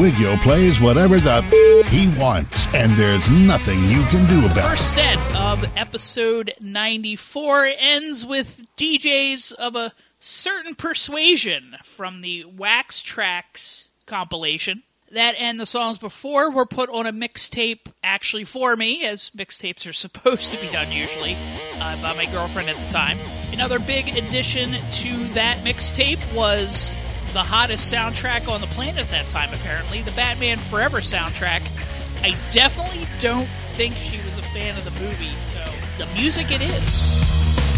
Squigio plays whatever the he wants, and there's nothing you can do about it. First set of episode 94 ends with DJs of a certain persuasion from the Wax Trax compilation. That and the songs before were put on a mixtape actually for me, as mixtapes are supposed to be done usually, uh, by my girlfriend at the time. Another big addition to that mixtape was the hottest soundtrack on the planet at that time, apparently, the Batman Forever soundtrack. I definitely don't think she was a fan of the movie, so the music it is.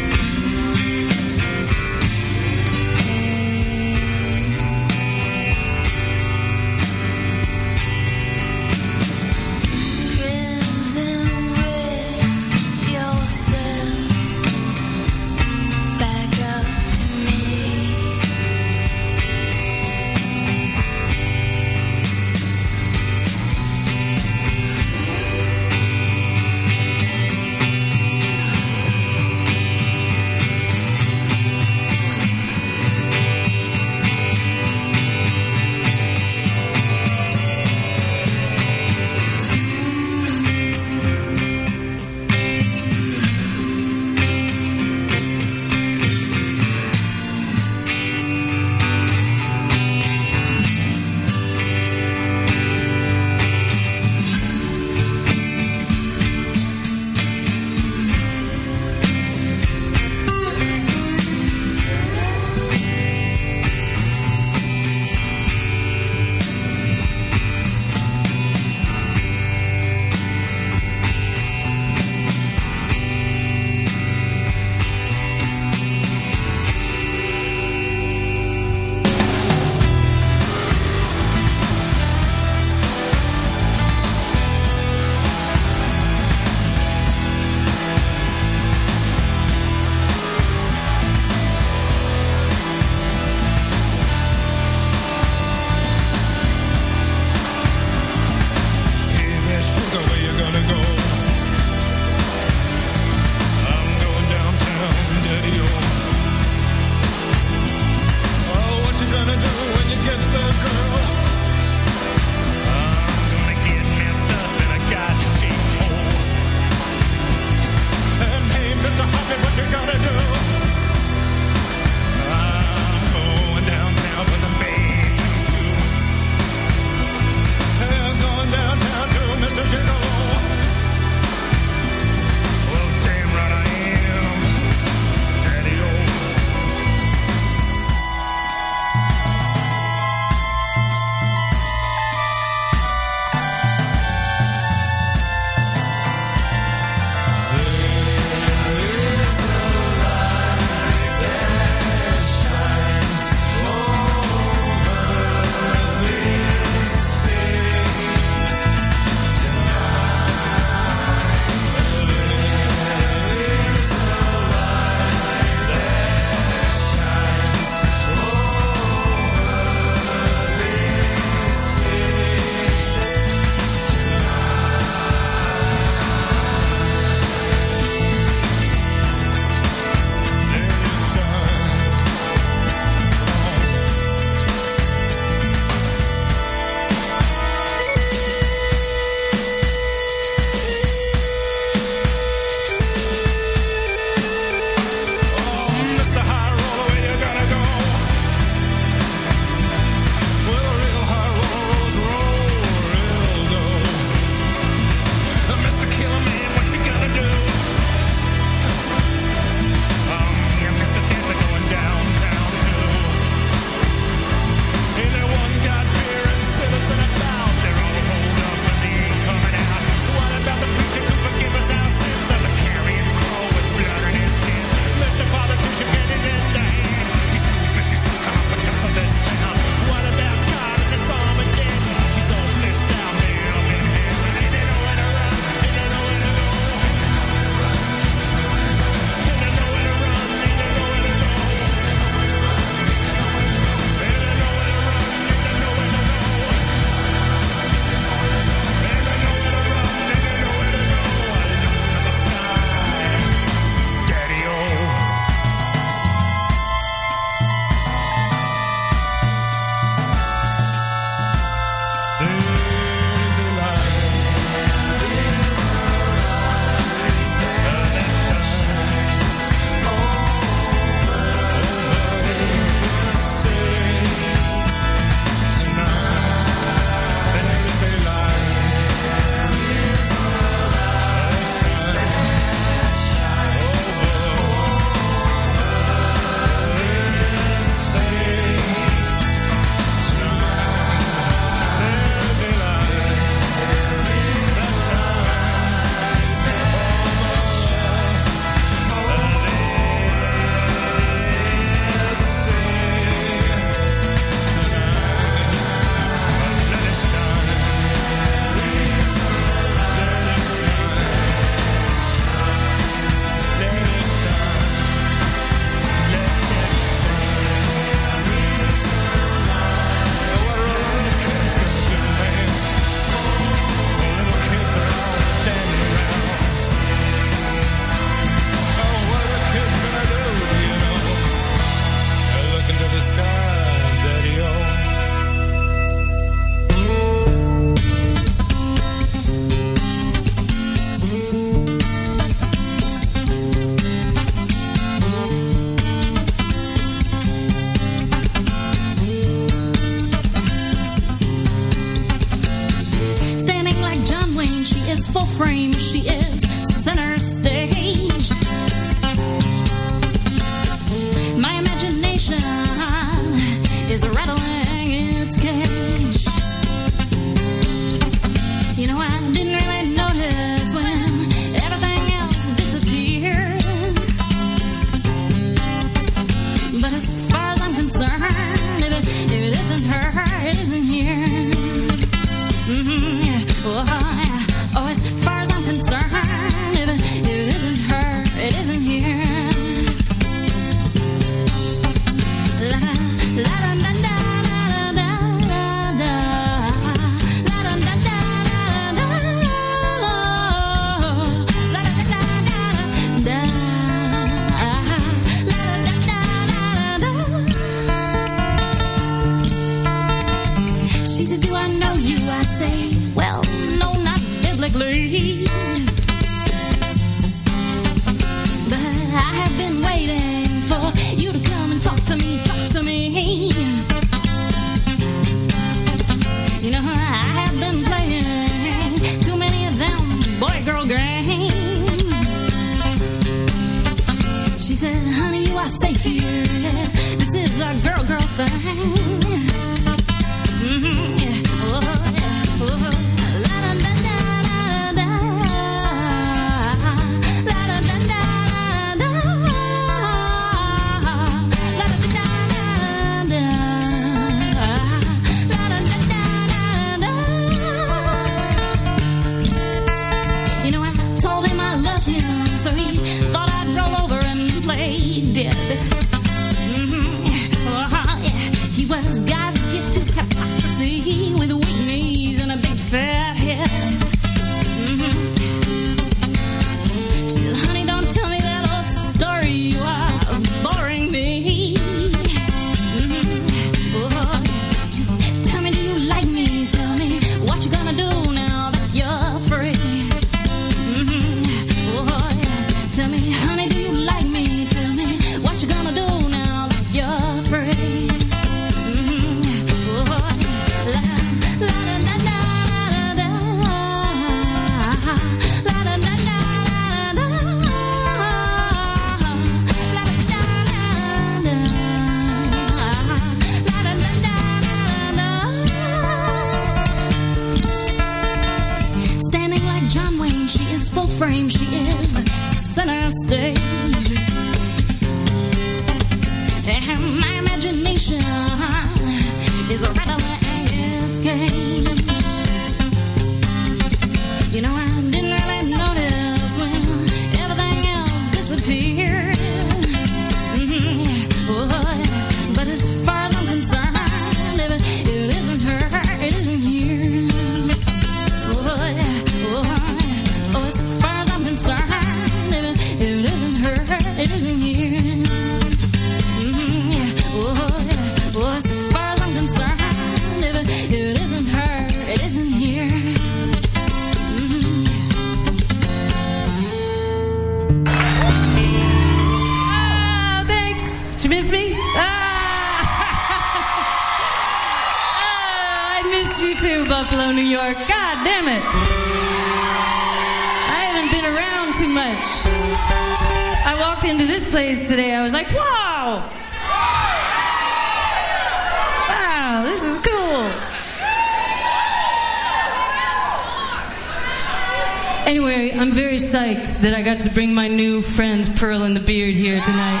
got to bring my new friends Pearl and the Beard here tonight.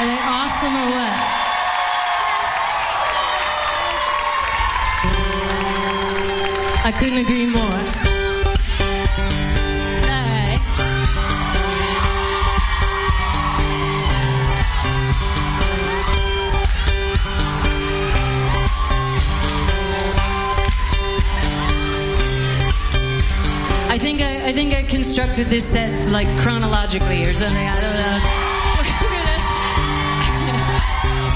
Are they awesome or what? I couldn't agree more. constructed this set like chronologically or something. I don't know.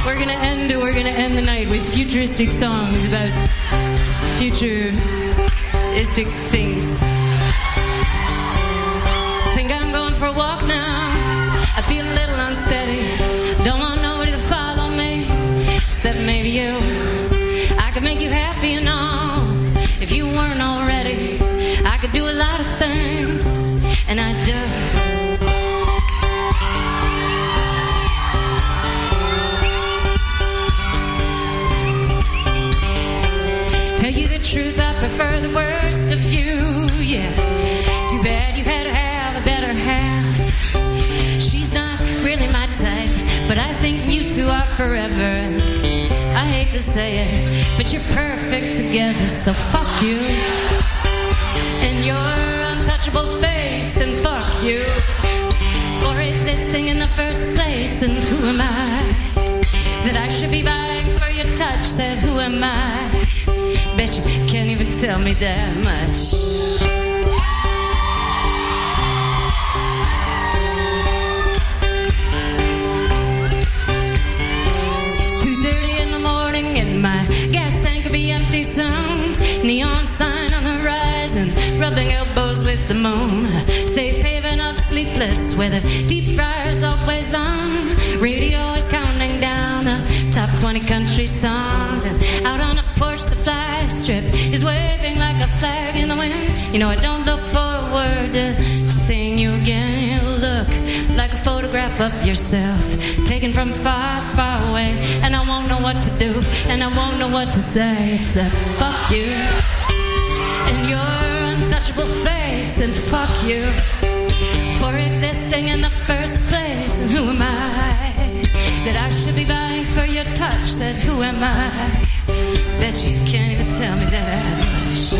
We're gonna, we're gonna end. We're gonna end the night with futuristic songs about futuristic things. Think I'm going for a walk now. I feel a little unsteady. Don't want nobody to follow me, except maybe you. I could make you happy and all if you weren't already. I could do a lot of prefer the worst of you, yeah. Too bad you had to have a better half. She's not really my type, but I think you two are forever. I hate to say it, but you're perfect together, so fuck you. And your untouchable face, and fuck you. For existing in the first place, and who am I? That I should be vying for your touch, said who am I? Bet you can't even tell me that much. Two thirty in the morning and my gas tank will be empty soon. Neon sign on the horizon, rubbing elbows with the moon. Safe haven of sleepless, where the deep fryer's always on. Radio is counting down the top 20 country songs. And out on strip is waving like a flag in the wind. You know, I don't look forward to seeing you again. You look like a photograph of yourself, taken from far, far away. And I won't know what to do, and I won't know what to say except fuck you. And your untouchable face, and fuck you for existing in the first place. And who am I that I should be vying for your touch? Said, who am I? Bet you can't even tell me that much.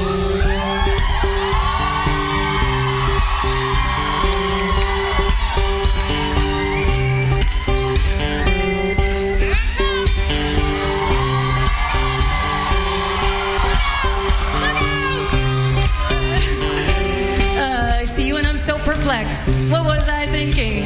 Uh, I see you and I'm so perplexed. What was I thinking?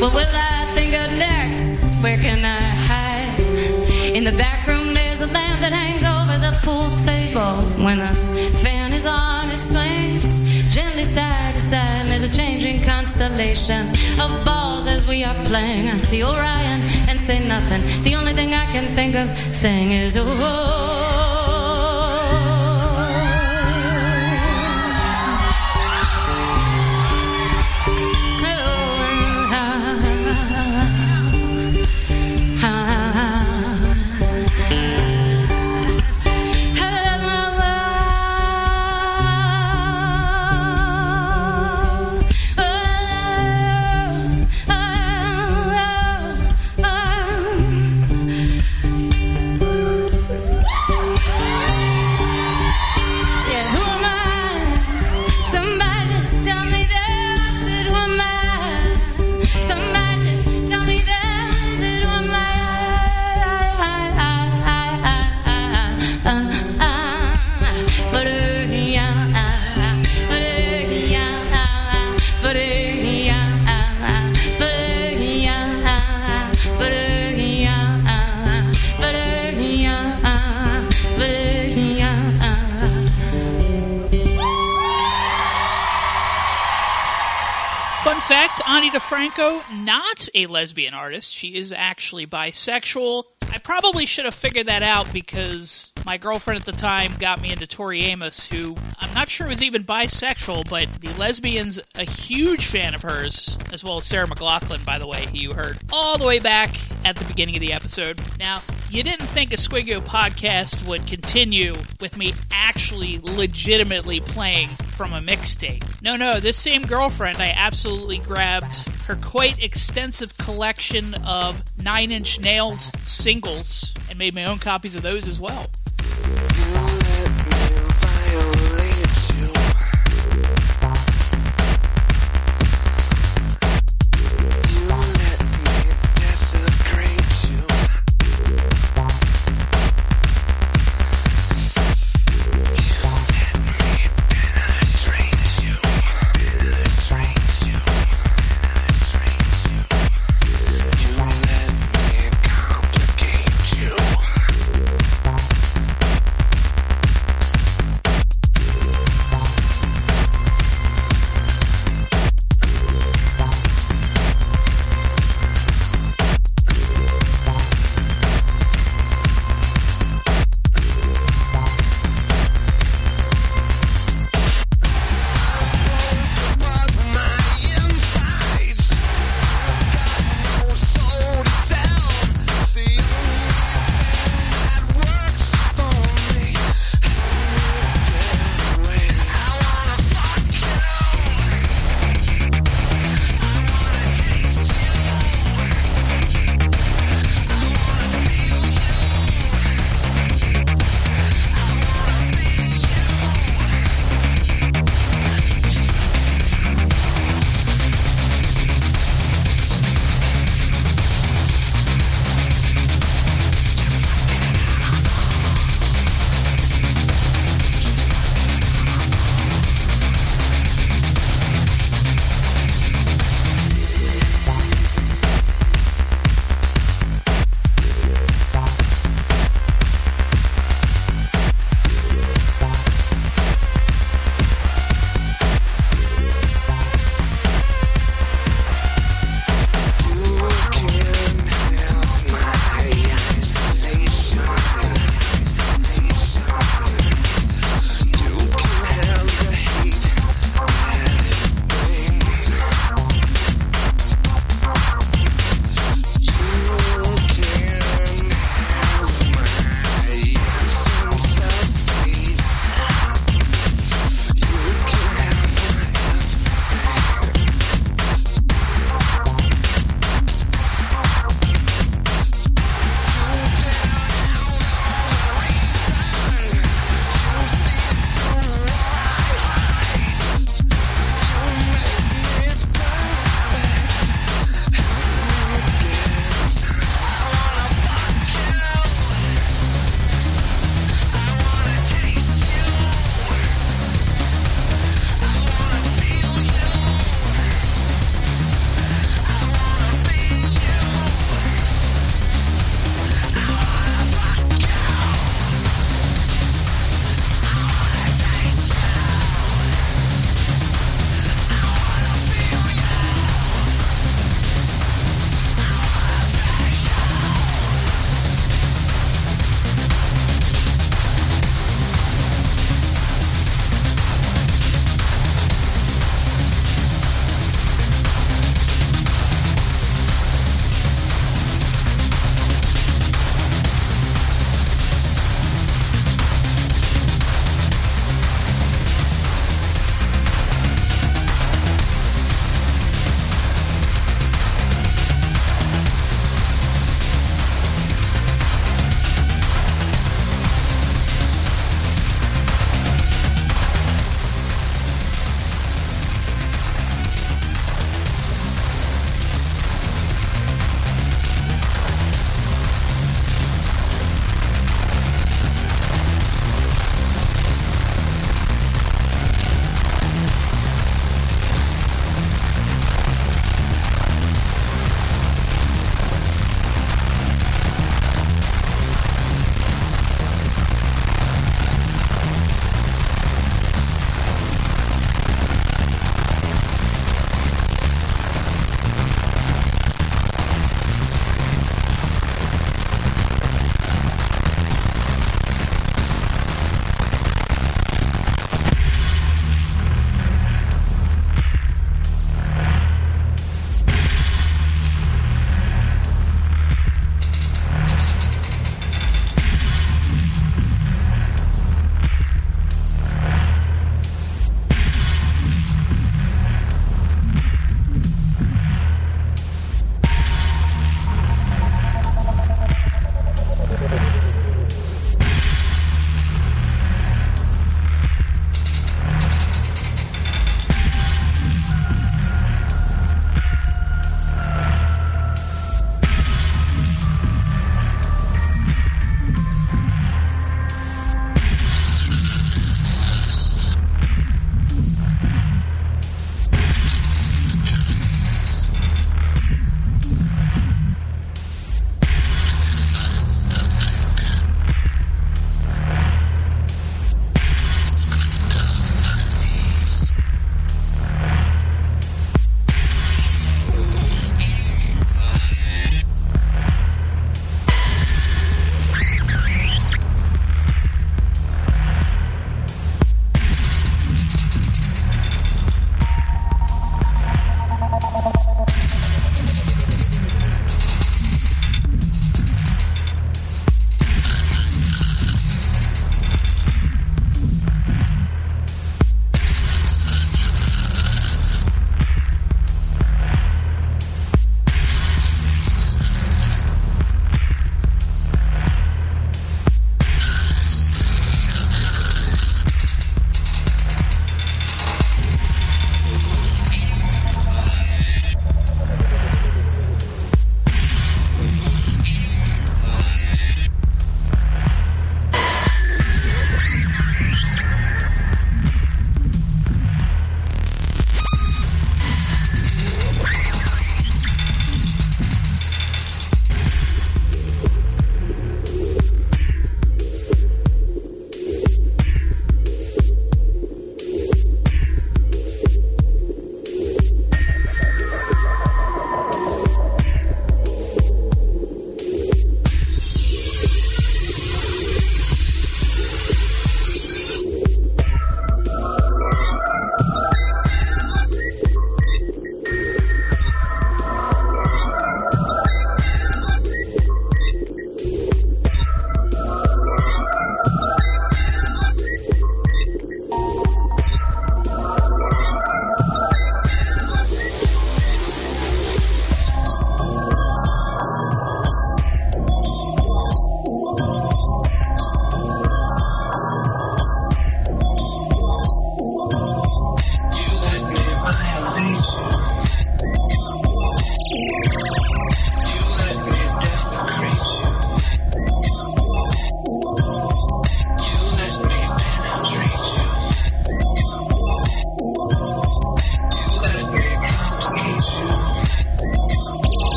What will I think of next? Where can I hide? In the back room, there's a lamp that hangs over the pool table. When the fan is on, it swings gently side to side. And there's a changing constellation of balls as we are playing. I see Orion and say nothing. The only thing I can think of saying is, oh. oh, oh, oh Fun fact Ani DiFranco, not a lesbian artist. She is actually bisexual. I probably should have figured that out because my girlfriend at the time got me into Tori Amos, who I'm not sure was even bisexual, but the lesbian's a huge fan of hers, as well as Sarah McLachlan, by the way, who you heard all the way back at the beginning of the episode. Now, you didn't think a Squiggo podcast would continue with me actually legitimately playing from a mixtape. No, no, this same girlfriend, I absolutely grabbed her quite extensive collection of Nine Inch Nails singles and made my own copies of those as well. You.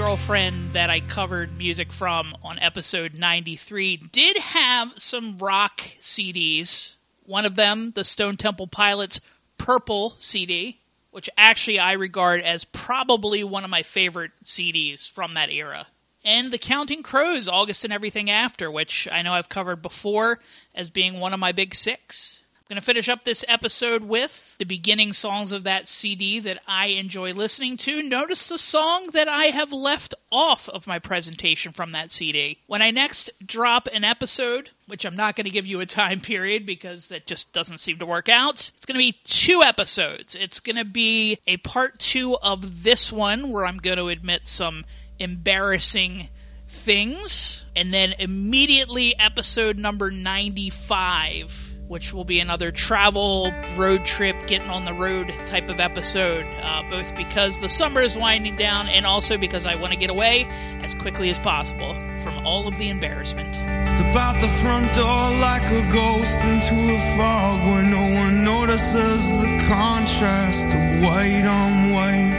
Girlfriend that I covered music from on episode 93 did have some rock CDs. One of them, the Stone Temple Pilots Purple CD, which actually I regard as probably one of my favorite CDs from that era. And the Counting Crows, August and Everything After, which I know I've covered before as being one of my big six. Going to finish up this episode with the beginning songs of that CD that I enjoy listening to. Notice the song that I have left off of my presentation from that CD. When I next drop an episode, which I'm not going to give you a time period because that just doesn't seem to work out, it's going to be two episodes. It's going to be a part two of this one where I'm going to admit some embarrassing things, and then immediately episode number 95 which will be another travel, road trip, getting on the road type of episode, uh, both because the summer is winding down and also because I want to get away as quickly as possible from all of the embarrassment. Step out the front door like a ghost into a fog where no one notices the contrast of white on white.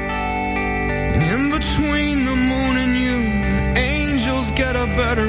And in between the moon and you, angels get a better